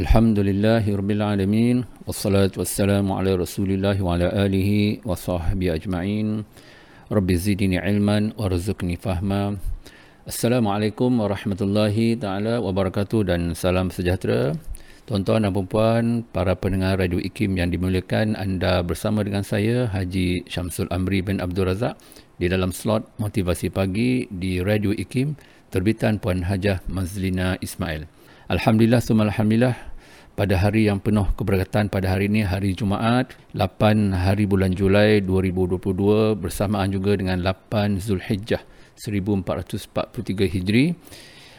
Alhamdulillah Rabbil Alamin. Wassalatu wassalamu ala rasulillah wa ala alihi wa sahbihi ajma'in. Rabbi zidini ilman warzuqni fahma. Assalamualaikum warahmatullahi ta'ala wabarakatuh dan salam sejahtera. Tuan-tuan dan puan para pendengar Radio IKIM yang dimuliakan anda bersama dengan saya Haji Syamsul Amri bin Abdul Razak di dalam slot motivasi pagi di Radio IKIM terbitan Puan Hajah Mazlina Ismail. Alhamdulillah, semua Alhamdulillah pada hari yang penuh keberkatan pada hari ini, hari Jumaat, 8 hari bulan Julai 2022 bersamaan juga dengan 8 Zulhijjah 1443 Hijri.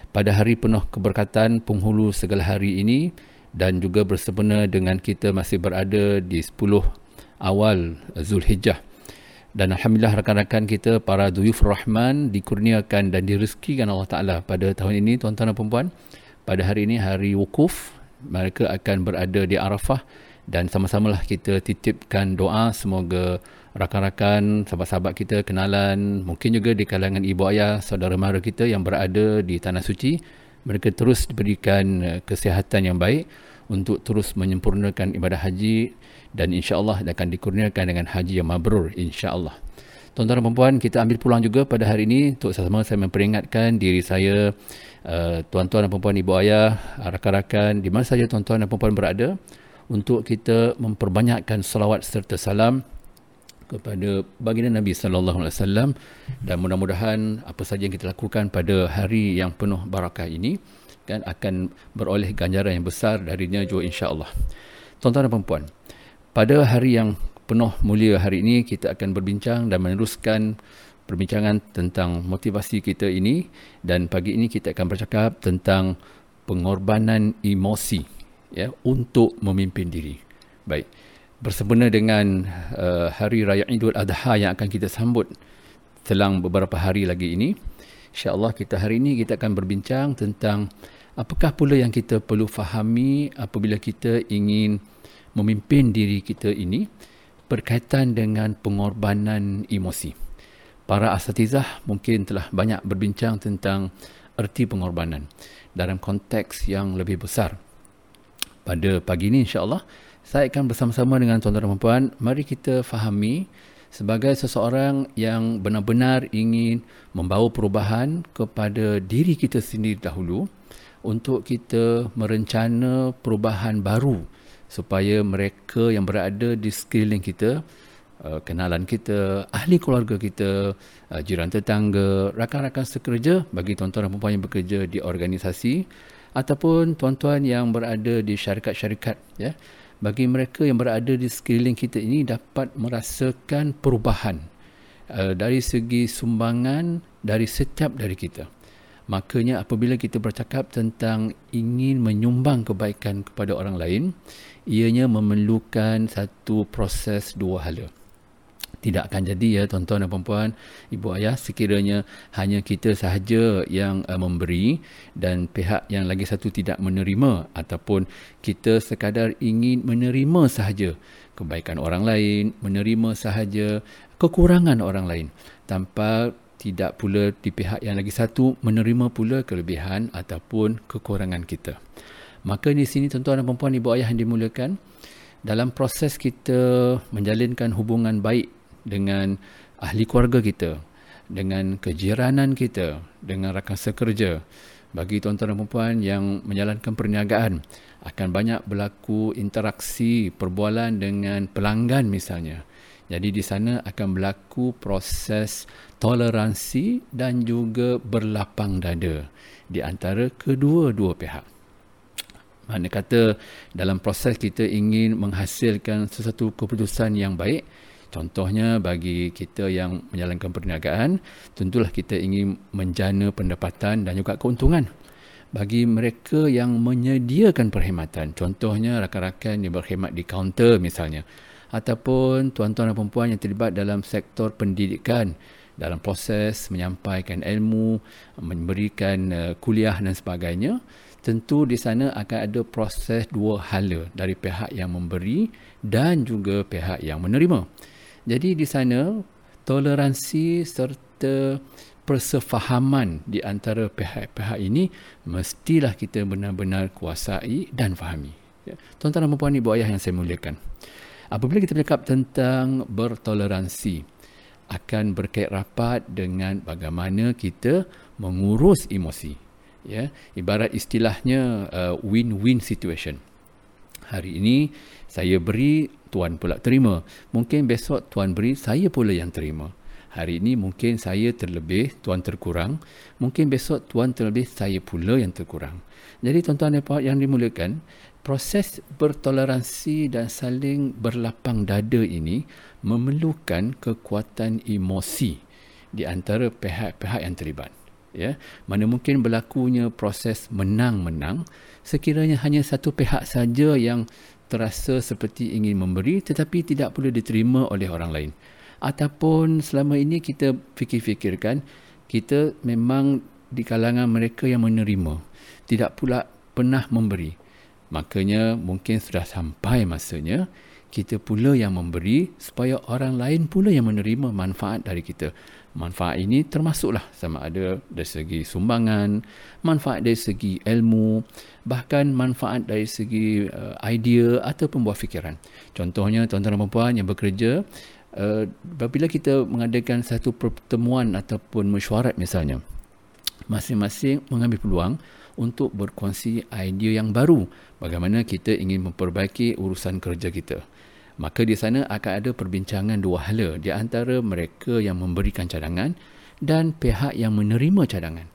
Pada hari penuh keberkatan penghulu segala hari ini dan juga bersempena dengan kita masih berada di 10 awal Zulhijjah. Dan Alhamdulillah rakan-rakan kita para Duyuf Rahman dikurniakan dan direzekikan Allah Ta'ala pada tahun ini tuan-tuan dan perempuan pada hari ini hari wukuf mereka akan berada di Arafah dan sama-samalah kita titipkan doa semoga rakan-rakan sahabat-sahabat kita kenalan mungkin juga di kalangan ibu ayah saudara mara kita yang berada di tanah suci mereka terus diberikan eh, kesihatan yang baik untuk terus menyempurnakan ibadah haji dan insya-Allah akan dikurniakan dengan haji yang mabrur insya-Allah. Tuan-tuan dan puan kita ambil pulang juga pada hari ini untuk sama-sama saya memperingatkan diri saya Uh, tuan-tuan dan puan-puan ibu ayah, rakan-rakan di mana saja tuan-tuan dan puan-puan berada untuk kita memperbanyakkan salawat serta salam kepada baginda Nabi sallallahu alaihi wasallam dan mudah-mudahan apa saja yang kita lakukan pada hari yang penuh barakah ini kan akan beroleh ganjaran yang besar darinya juga insya-Allah. Tuan-tuan dan puan-puan, pada hari yang penuh mulia hari ini kita akan berbincang dan meneruskan perbincangan tentang motivasi kita ini dan pagi ini kita akan bercakap tentang pengorbanan emosi ya untuk memimpin diri. Baik. Bersempena dengan uh, hari raya Idul Adha yang akan kita sambut selang beberapa hari lagi ini, insya-Allah kita hari ini kita akan berbincang tentang apakah pula yang kita perlu fahami apabila kita ingin memimpin diri kita ini berkaitan dengan pengorbanan emosi para asatizah mungkin telah banyak berbincang tentang erti pengorbanan dalam konteks yang lebih besar. Pada pagi ini insya-Allah saya akan bersama-sama dengan tuan-tuan dan puan mari kita fahami sebagai seseorang yang benar-benar ingin membawa perubahan kepada diri kita sendiri dahulu untuk kita merencana perubahan baru supaya mereka yang berada di sekeliling kita Uh, kenalan kita, ahli keluarga kita, uh, jiran tetangga, rakan-rakan sekerja bagi tuan-tuan dan perempuan yang bekerja di organisasi ataupun tuan-tuan yang berada di syarikat-syarikat ya. Bagi mereka yang berada di sekeliling kita ini dapat merasakan perubahan uh, dari segi sumbangan dari setiap dari kita. Makanya apabila kita bercakap tentang ingin menyumbang kebaikan kepada orang lain, ianya memerlukan satu proses dua hala. Tidak akan jadi ya tuan-tuan dan puan-puan ibu ayah sekiranya hanya kita sahaja yang uh, memberi dan pihak yang lagi satu tidak menerima ataupun kita sekadar ingin menerima sahaja kebaikan orang lain menerima sahaja kekurangan orang lain tanpa tidak pula di pihak yang lagi satu menerima pula kelebihan ataupun kekurangan kita maka di sini tuan-tuan dan puan-puan ibu ayah yang dimuliakan dalam proses kita menjalinkan hubungan baik dengan ahli keluarga kita, dengan kejiranan kita, dengan rakan sekerja. Bagi tuan-tuan dan perempuan yang menjalankan perniagaan, akan banyak berlaku interaksi perbualan dengan pelanggan misalnya. Jadi di sana akan berlaku proses toleransi dan juga berlapang dada di antara kedua-dua pihak. Mana kata dalam proses kita ingin menghasilkan sesuatu keputusan yang baik, Contohnya bagi kita yang menjalankan perniagaan, tentulah kita ingin menjana pendapatan dan juga keuntungan. Bagi mereka yang menyediakan perkhidmatan, contohnya rakan-rakan yang berkhidmat di kaunter misalnya, ataupun tuan-tuan dan perempuan yang terlibat dalam sektor pendidikan, dalam proses menyampaikan ilmu, memberikan uh, kuliah dan sebagainya, tentu di sana akan ada proses dua hala dari pihak yang memberi dan juga pihak yang menerima. Jadi di sana toleransi serta persefahaman di antara pihak-pihak ini mestilah kita benar-benar kuasai dan fahami. Ya. Tuan-tuan dan puan ibu ayah yang saya muliakan. Apabila kita bercakap tentang bertoleransi akan berkait rapat dengan bagaimana kita mengurus emosi. Ya, ibarat istilahnya uh, win-win situation. Hari ini saya beri, tuan pula terima. Mungkin besok tuan beri, saya pula yang terima. Hari ini mungkin saya terlebih, tuan terkurang. Mungkin besok tuan terlebih, saya pula yang terkurang. Jadi tuan-tuan yang dimuliakan, proses bertoleransi dan saling berlapang dada ini memerlukan kekuatan emosi di antara pihak-pihak yang terlibat. Ya, mana mungkin berlakunya proses menang-menang sekiranya hanya satu pihak saja yang terasa seperti ingin memberi tetapi tidak perlu diterima oleh orang lain ataupun selama ini kita fikir-fikirkan kita memang di kalangan mereka yang menerima tidak pula pernah memberi. Makanya mungkin sudah sampai masanya kita pula yang memberi supaya orang lain pula yang menerima manfaat dari kita. Manfaat ini termasuklah sama ada dari segi sumbangan manfaat dari segi ilmu bahkan manfaat dari segi uh, idea atau pembuah fikiran. Contohnya tuan-tuan dan puan yang bekerja uh, apabila kita mengadakan satu pertemuan ataupun mesyuarat misalnya masing-masing mengambil peluang untuk berkongsi idea yang baru bagaimana kita ingin memperbaiki urusan kerja kita. Maka di sana akan ada perbincangan dua hala di antara mereka yang memberikan cadangan dan pihak yang menerima cadangan.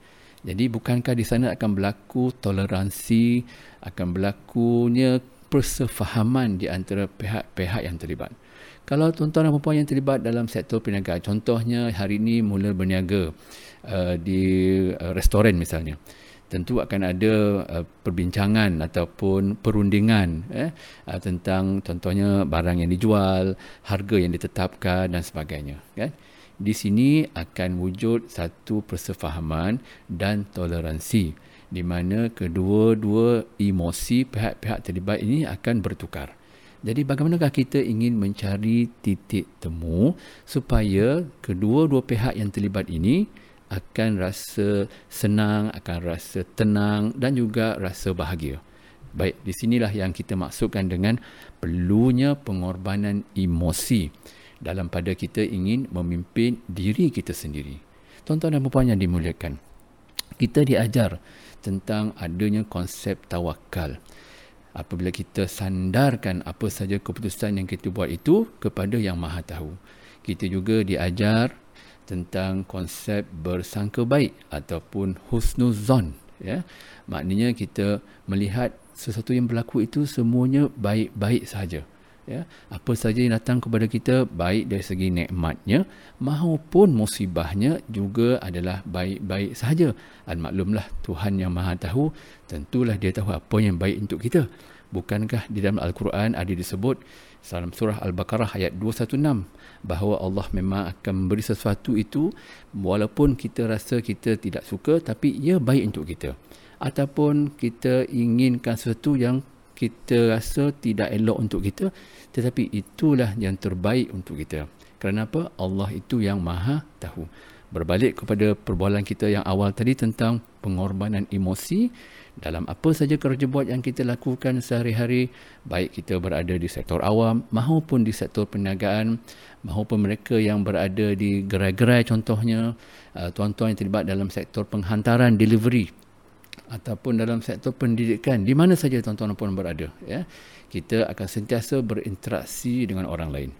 Jadi bukankah di sana akan berlaku toleransi akan berlakunya persefahaman di antara pihak-pihak yang terlibat kalau tuan-tuan dan puan yang terlibat dalam sektor perniagaan, contohnya hari ini mula berniaga uh, di uh, restoran misalnya, tentu akan ada uh, perbincangan ataupun perundingan eh, uh, tentang contohnya barang yang dijual, harga yang ditetapkan dan sebagainya. Kan? Di sini akan wujud satu persefahaman dan toleransi di mana kedua-dua emosi pihak-pihak terlibat ini akan bertukar. Jadi bagaimanakah kita ingin mencari titik temu supaya kedua-dua pihak yang terlibat ini akan rasa senang, akan rasa tenang dan juga rasa bahagia. Baik, di sinilah yang kita maksudkan dengan perlunya pengorbanan emosi dalam pada kita ingin memimpin diri kita sendiri. Tuan-tuan dan puan yang dimuliakan, kita diajar tentang adanya konsep tawakal apabila kita sandarkan apa saja keputusan yang kita buat itu kepada yang maha tahu. Kita juga diajar tentang konsep bersangka baik ataupun husnuzon. Ya. Maknanya kita melihat sesuatu yang berlaku itu semuanya baik-baik sahaja. Ya. Apa saja yang datang kepada kita baik dari segi nikmatnya maupun musibahnya juga adalah baik-baik sahaja. Dan maklumlah Tuhan yang maha tahu tentulah dia tahu apa yang baik untuk kita. Bukankah di dalam Al-Quran ada disebut dalam surah Al-Baqarah ayat 216 bahawa Allah memang akan memberi sesuatu itu walaupun kita rasa kita tidak suka tapi ia baik untuk kita. Ataupun kita inginkan sesuatu yang kita rasa tidak elok untuk kita tetapi itulah yang terbaik untuk kita. Kerana apa? Allah itu yang maha tahu. Berbalik kepada perbualan kita yang awal tadi tentang pengorbanan emosi, dalam apa saja kerja buat yang kita lakukan sehari-hari baik kita berada di sektor awam maupun di sektor perniagaan maupun mereka yang berada di gerai-gerai contohnya uh, tuan-tuan yang terlibat dalam sektor penghantaran delivery ataupun dalam sektor pendidikan di mana saja tuan-tuan pun berada ya kita akan sentiasa berinteraksi dengan orang lain.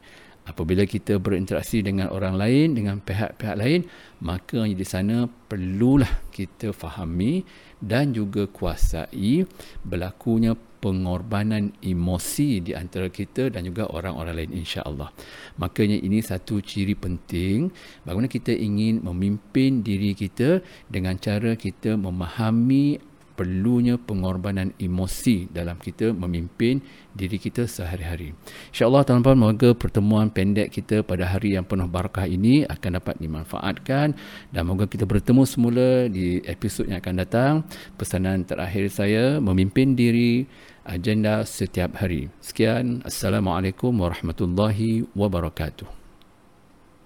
Apabila kita berinteraksi dengan orang lain, dengan pihak-pihak lain, maka di sana perlulah kita fahami dan juga kuasai berlakunya pengorbanan emosi di antara kita dan juga orang-orang lain insya-Allah. Makanya ini satu ciri penting bagaimana kita ingin memimpin diri kita dengan cara kita memahami perlunya pengorbanan emosi dalam kita memimpin diri kita sehari-hari. InsyaAllah tuan-tuan, moga pertemuan pendek kita pada hari yang penuh barakah ini akan dapat dimanfaatkan dan moga kita bertemu semula di episod yang akan datang. Pesanan terakhir saya, memimpin diri agenda setiap hari. Sekian, Assalamualaikum warahmatullahi wabarakatuh.